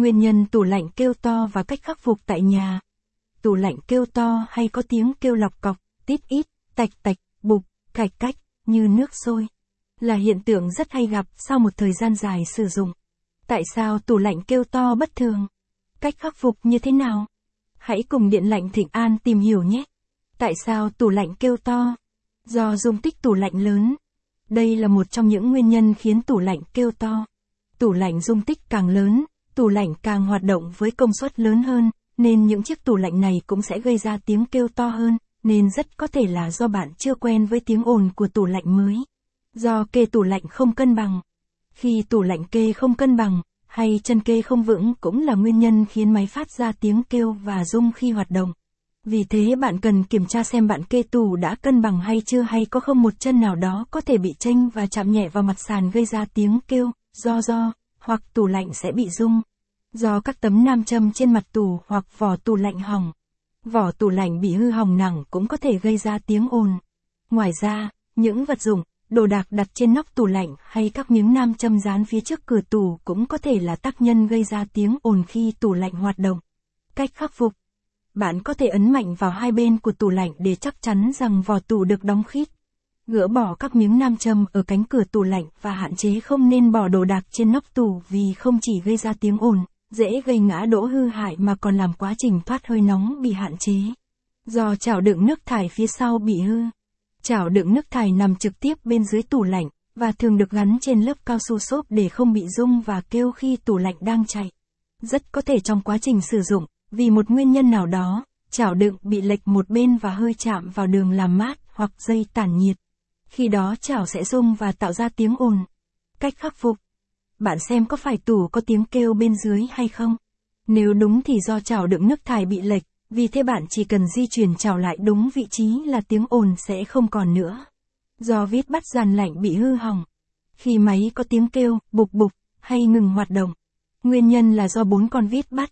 Nguyên nhân tủ lạnh kêu to và cách khắc phục tại nhà. Tủ lạnh kêu to hay có tiếng kêu lọc cọc, tít ít, tạch tạch, bục, cạch cách, như nước sôi. Là hiện tượng rất hay gặp sau một thời gian dài sử dụng. Tại sao tủ lạnh kêu to bất thường? Cách khắc phục như thế nào? Hãy cùng Điện lạnh Thịnh An tìm hiểu nhé. Tại sao tủ lạnh kêu to? Do dung tích tủ lạnh lớn. Đây là một trong những nguyên nhân khiến tủ lạnh kêu to. Tủ lạnh dung tích càng lớn, tủ lạnh càng hoạt động với công suất lớn hơn, nên những chiếc tủ lạnh này cũng sẽ gây ra tiếng kêu to hơn, nên rất có thể là do bạn chưa quen với tiếng ồn của tủ lạnh mới. Do kê tủ lạnh không cân bằng. Khi tủ lạnh kê không cân bằng, hay chân kê không vững cũng là nguyên nhân khiến máy phát ra tiếng kêu và rung khi hoạt động. Vì thế bạn cần kiểm tra xem bạn kê tủ đã cân bằng hay chưa hay có không một chân nào đó có thể bị chênh và chạm nhẹ vào mặt sàn gây ra tiếng kêu, do do, hoặc tủ lạnh sẽ bị rung. Do các tấm nam châm trên mặt tủ hoặc vỏ tủ lạnh hỏng. Vỏ tủ lạnh bị hư hỏng nặng cũng có thể gây ra tiếng ồn. Ngoài ra, những vật dụng, đồ đạc đặt trên nóc tủ lạnh hay các miếng nam châm dán phía trước cửa tủ cũng có thể là tác nhân gây ra tiếng ồn khi tủ lạnh hoạt động. Cách khắc phục Bạn có thể ấn mạnh vào hai bên của tủ lạnh để chắc chắn rằng vỏ tủ được đóng khít. Gỡ bỏ các miếng nam châm ở cánh cửa tủ lạnh và hạn chế không nên bỏ đồ đạc trên nóc tủ vì không chỉ gây ra tiếng ồn, dễ gây ngã đổ hư hại mà còn làm quá trình thoát hơi nóng bị hạn chế. Do chảo đựng nước thải phía sau bị hư, chảo đựng nước thải nằm trực tiếp bên dưới tủ lạnh, và thường được gắn trên lớp cao su xốp để không bị rung và kêu khi tủ lạnh đang chạy. Rất có thể trong quá trình sử dụng, vì một nguyên nhân nào đó, chảo đựng bị lệch một bên và hơi chạm vào đường làm mát hoặc dây tản nhiệt. Khi đó chảo sẽ rung và tạo ra tiếng ồn. Cách khắc phục bạn xem có phải tủ có tiếng kêu bên dưới hay không? Nếu đúng thì do chảo đựng nước thải bị lệch, vì thế bạn chỉ cần di chuyển chảo lại đúng vị trí là tiếng ồn sẽ không còn nữa. Do vít bắt dàn lạnh bị hư hỏng. Khi máy có tiếng kêu, bục bục, hay ngừng hoạt động. Nguyên nhân là do bốn con vít bắt,